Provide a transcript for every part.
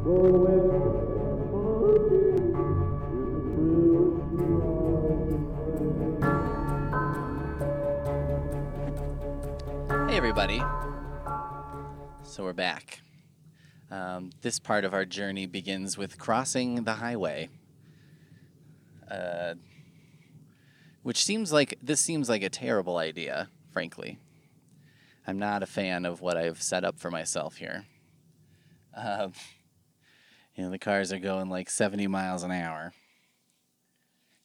Hey, everybody. So we're back. Um, this part of our journey begins with crossing the highway. Uh, which seems like this seems like a terrible idea, frankly. I'm not a fan of what I've set up for myself here. Um, you know, the cars are going like 70 miles an hour.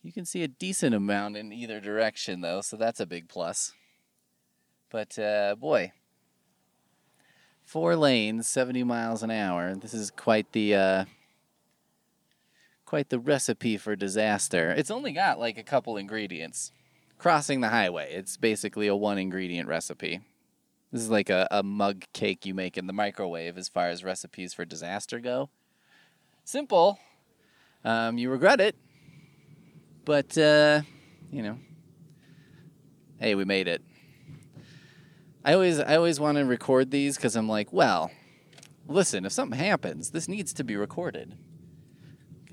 You can see a decent amount in either direction, though, so that's a big plus. But uh, boy, four lanes, 70 miles an hour. This is quite the uh, quite the recipe for disaster. It's only got like a couple ingredients. Crossing the highway. It's basically a one ingredient recipe. This is like a, a mug cake you make in the microwave as far as recipes for disaster go. Simple. Um, you regret it. But, uh, you know, hey, we made it. I always, I always want to record these because I'm like, well, listen, if something happens, this needs to be recorded.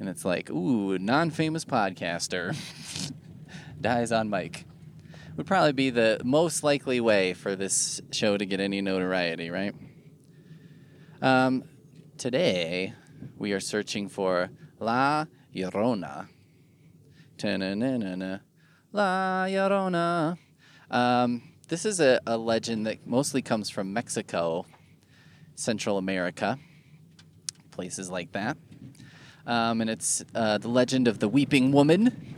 And it's like, ooh, non famous podcaster dies on mic. Would probably be the most likely way for this show to get any notoriety, right? Um, today, we are searching for La Llorona. Ta-na-na-na-na. La Llorona. Um, this is a, a legend that mostly comes from Mexico, Central America, places like that. Um, and it's uh, the legend of the Weeping Woman.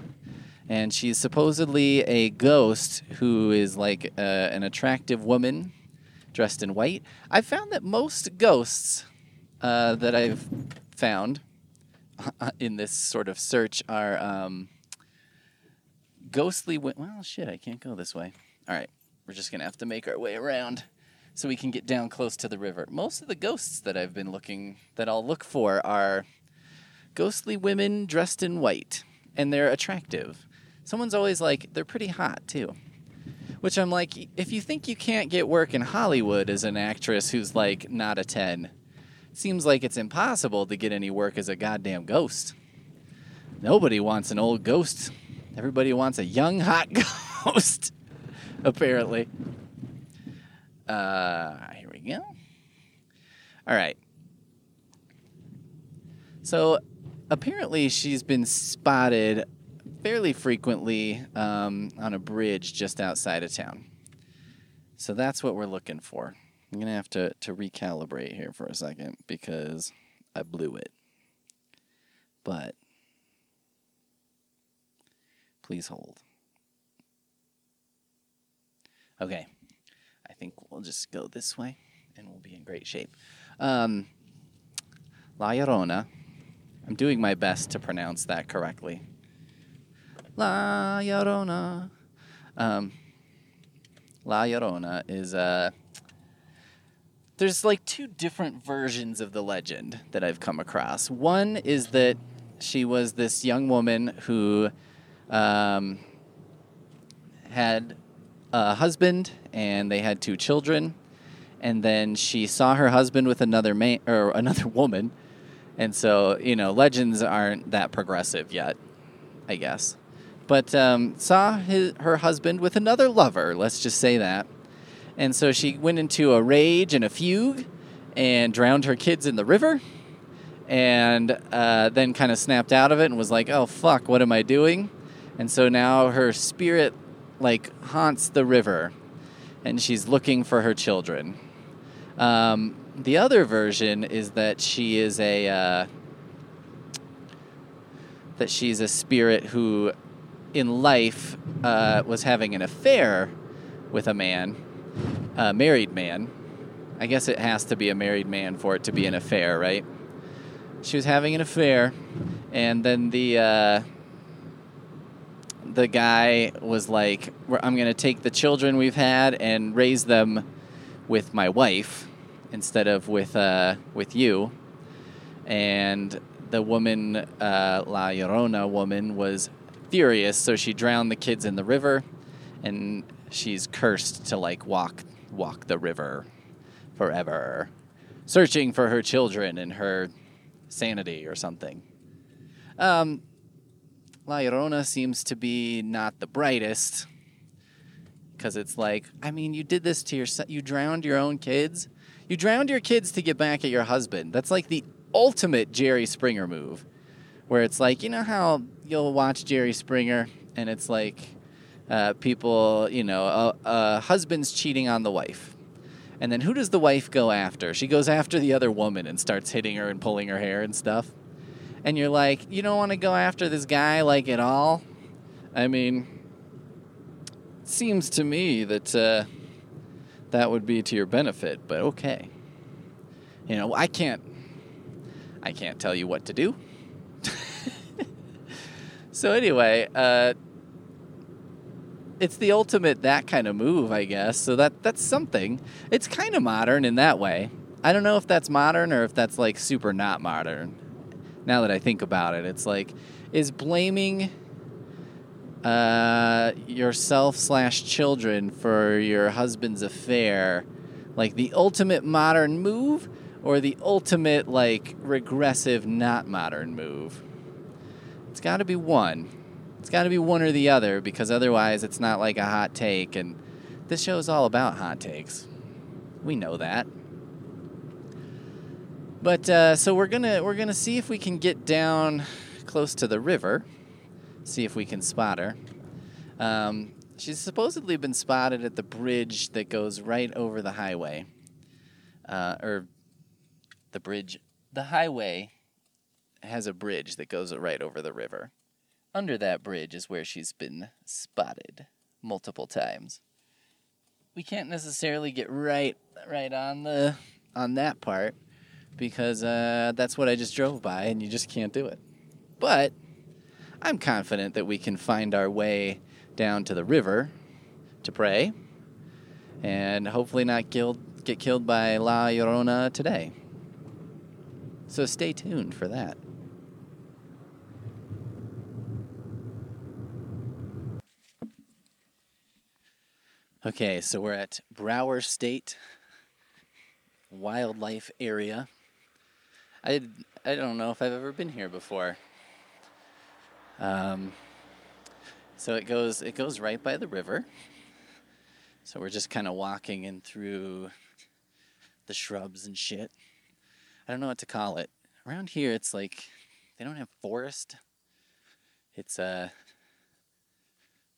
And she's supposedly a ghost who is like uh, an attractive woman dressed in white. I found that most ghosts uh, that I've found in this sort of search are um, ghostly. Wi- well, shit, I can't go this way. All right, we're just gonna have to make our way around so we can get down close to the river. Most of the ghosts that I've been looking that I'll look for are ghostly women dressed in white, and they're attractive. Someone's always like, they're pretty hot too. Which I'm like, if you think you can't get work in Hollywood as an actress who's like not a 10, it seems like it's impossible to get any work as a goddamn ghost. Nobody wants an old ghost. Everybody wants a young, hot ghost, apparently. Uh, here we go. All right. So apparently she's been spotted fairly frequently um, on a bridge just outside of town. So that's what we're looking for. I'm to have to, to recalibrate here for a second because I blew it. But please hold. Okay. I think we'll just go this way and we'll be in great shape. Um, La Llorona. I'm doing my best to pronounce that correctly. La Llorona. Um, La Llorona is uh there's like two different versions of the legend that I've come across. One is that she was this young woman who um, had a husband and they had two children, and then she saw her husband with another man or another woman, and so you know legends aren't that progressive yet, I guess but um, saw his, her husband with another lover. Let's just say that. And so she went into a rage and a fugue and drowned her kids in the river and uh, then kind of snapped out of it and was like, oh, fuck, what am I doing? And so now her spirit like haunts the river and she's looking for her children. Um, the other version is that she is a. Uh, that she's a spirit who in life uh, was having an affair with a man, a married man. I guess it has to be a married man for it to be an affair, right? She was having an affair, and then the uh, the guy was like, "I'm going to take the children we've had and raise them with my wife instead of with uh, with you." And the woman, uh, La Llorona woman, was furious, so she drowned the kids in the river, and she's cursed to like walk walk the river forever, searching for her children and her sanity or something. Um, La Llorona seems to be not the brightest because it's like, I mean, you did this to your you drowned your own kids. You drowned your kids to get back at your husband. That's like the ultimate Jerry Springer move, where it's like, you know how you'll watch Jerry Springer and it's like uh, people, you know, a, a husband's cheating on the wife. And then who does the wife go after? She goes after the other woman and starts hitting her and pulling her hair and stuff. And you're like, you don't want to go after this guy like at all? I mean, seems to me that uh, that would be to your benefit, but okay. You know, I can't I can't tell you what to do. so anyway, uh, it's the ultimate that kind of move, I guess. So that that's something. It's kind of modern in that way. I don't know if that's modern or if that's like super not modern. Now that I think about it, it's like is blaming uh, yourself slash children for your husband's affair like the ultimate modern move or the ultimate like regressive not modern move it's got to be one it's got to be one or the other because otherwise it's not like a hot take and this show is all about hot takes we know that but uh, so we're gonna we're gonna see if we can get down close to the river see if we can spot her. Um, she's supposedly been spotted at the bridge that goes right over the highway, uh, or the bridge. The highway has a bridge that goes right over the river. Under that bridge is where she's been spotted multiple times. We can't necessarily get right right on the on that part because uh, that's what I just drove by, and you just can't do it. But I'm confident that we can find our way down to the river to pray and hopefully not killed, get killed by La Llorona today. So stay tuned for that. Okay, so we're at Brower State Wildlife Area. I, I don't know if I've ever been here before. Um, so it goes it goes right by the river. So we're just kind of walking in through the shrubs and shit. I don't know what to call it. Around here, it's like they don't have forest. It's uh,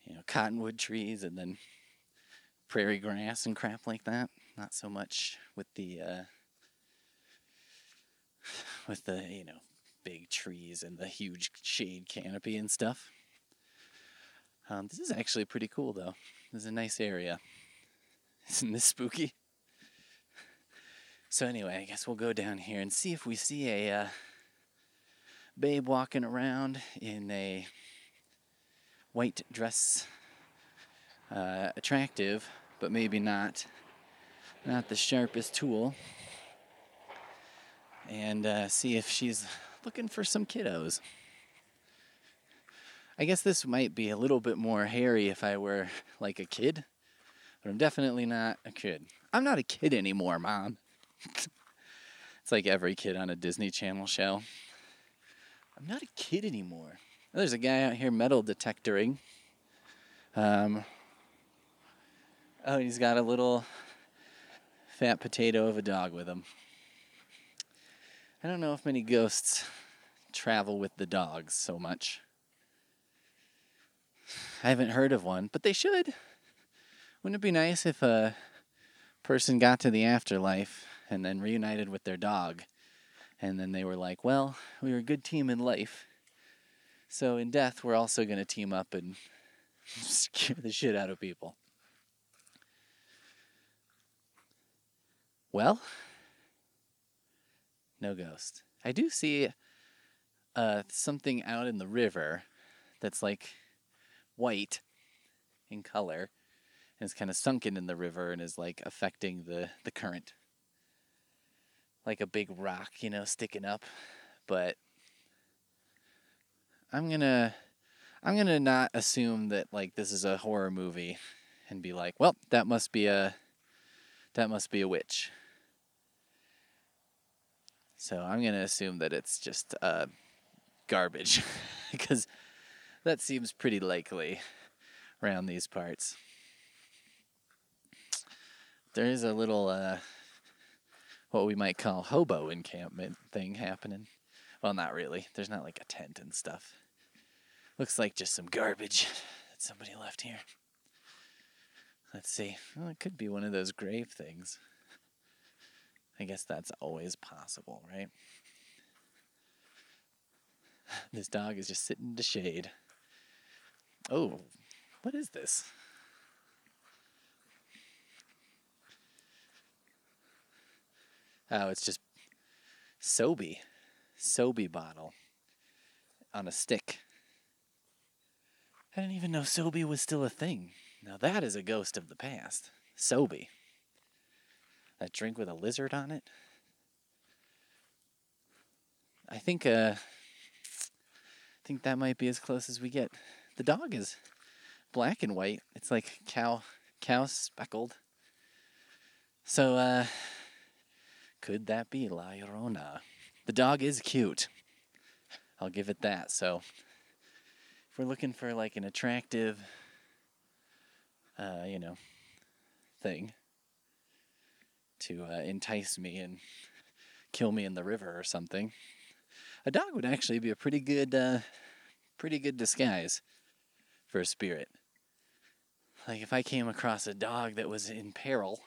you know, cottonwood trees and then prairie grass and crap like that. Not so much with the uh, with the you know big trees and the huge shade canopy and stuff. Um, this is actually pretty cool, though. This is a nice area. Isn't this spooky? So, anyway, I guess we'll go down here and see if we see a uh, babe walking around in a white dress. Uh, attractive, but maybe not not the sharpest tool. And uh, see if she's looking for some kiddos. I guess this might be a little bit more hairy if I were like a kid, but I'm definitely not a kid. I'm not a kid anymore, Mom. it's like every kid on a Disney Channel show. I'm not a kid anymore. There's a guy out here metal detectoring. Um, oh, he's got a little fat potato of a dog with him. I don't know if many ghosts travel with the dogs so much. I haven't heard of one, but they should. Wouldn't it be nice if a person got to the afterlife and then reunited with their dog? And then they were like, well, we were a good team in life. So in death, we're also going to team up and scare the shit out of people. Well, no ghost. I do see uh, something out in the river that's like white in color and is kind of sunken in the river and is like affecting the, the current. Like a big rock, you know, sticking up. But I'm gonna I'm gonna not assume that like this is a horror movie and be like, well, that must be a that must be a witch. So I'm gonna assume that it's just uh, garbage, because that seems pretty likely around these parts. There is a little uh, what we might call hobo encampment thing happening. Well, not really. There's not like a tent and stuff. Looks like just some garbage that somebody left here. Let's see. Well, it could be one of those grave things. I guess that's always possible, right? This dog is just sitting in the shade. Oh, what is this? Oh, it's just Sobe. Sobe bottle on a stick. I didn't even know Sobe was still a thing. Now that is a ghost of the past. Sobe. That drink with a lizard on it. I think uh I think that might be as close as we get. The dog is black and white. It's like cow cow speckled. So uh could that be La Llorona? The dog is cute. I'll give it that. So if we're looking for like an attractive uh, you know, thing to uh, entice me and kill me in the river or something, a dog would actually be a pretty good, uh, pretty good disguise for a spirit. Like if I came across a dog that was in peril,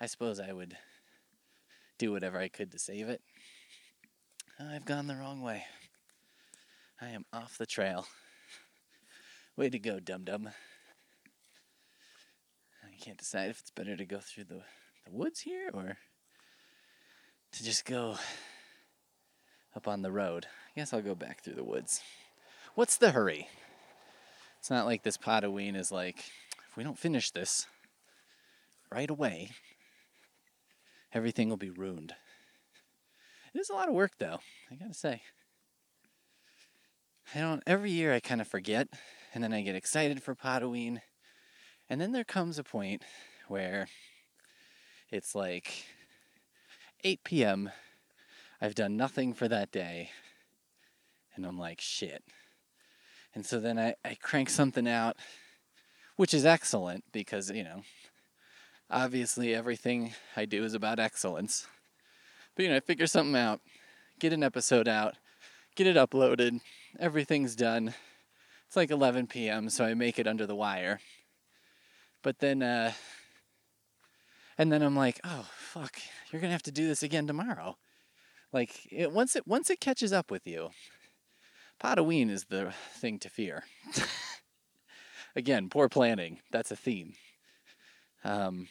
I suppose I would do whatever I could to save it. I've gone the wrong way. I am off the trail. Way to go, dum dum I can't decide if it's better to go through the, the woods here or to just go up on the road. I guess I'll go back through the woods. What's the hurry? It's not like this Potaween is like, if we don't finish this right away, everything will be ruined. It is a lot of work, though, I gotta say. I don't, every year I kind of forget, and then I get excited for Potaween, and then there comes a point where it's like 8 p.m. I've done nothing for that day. And I'm like, shit. And so then I, I crank something out, which is excellent because, you know, obviously everything I do is about excellence. But, you know, I figure something out, get an episode out, get it uploaded, everything's done. It's like 11 p.m., so I make it under the wire. But then, uh, and then I'm like, oh fuck, you're gonna have to do this again tomorrow. Like it, once it once it catches up with you, Potaween is the thing to fear. again, poor planning. That's a theme. Um,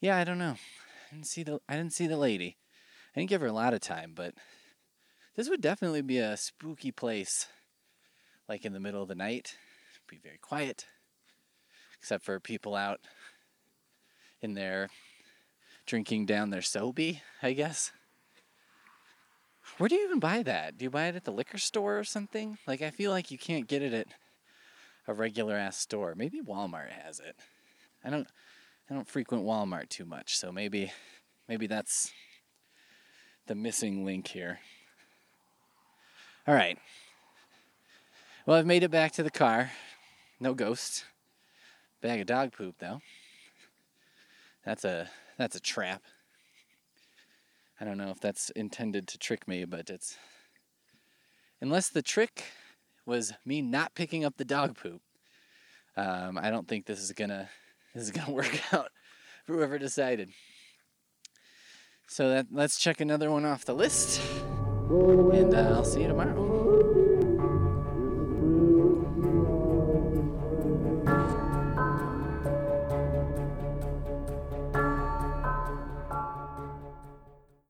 yeah, I don't know. I didn't see the I didn't see the lady. I didn't give her a lot of time, but this would definitely be a spooky place, like in the middle of the night be very quiet, except for people out in there drinking down their Sobe, I guess. Where do you even buy that? Do you buy it at the liquor store or something? Like, I feel like you can't get it at a regular ass store. Maybe Walmart has it. I don't, I don't frequent Walmart too much, so maybe, maybe that's the missing link here. All right. Well, I've made it back to the car. No ghost. Bag of dog poop though. That's a that's a trap. I don't know if that's intended to trick me, but it's unless the trick was me not picking up the dog poop. Um, I don't think this is gonna this is gonna work out for whoever decided. So that let's check another one off the list, and uh, I'll see you tomorrow.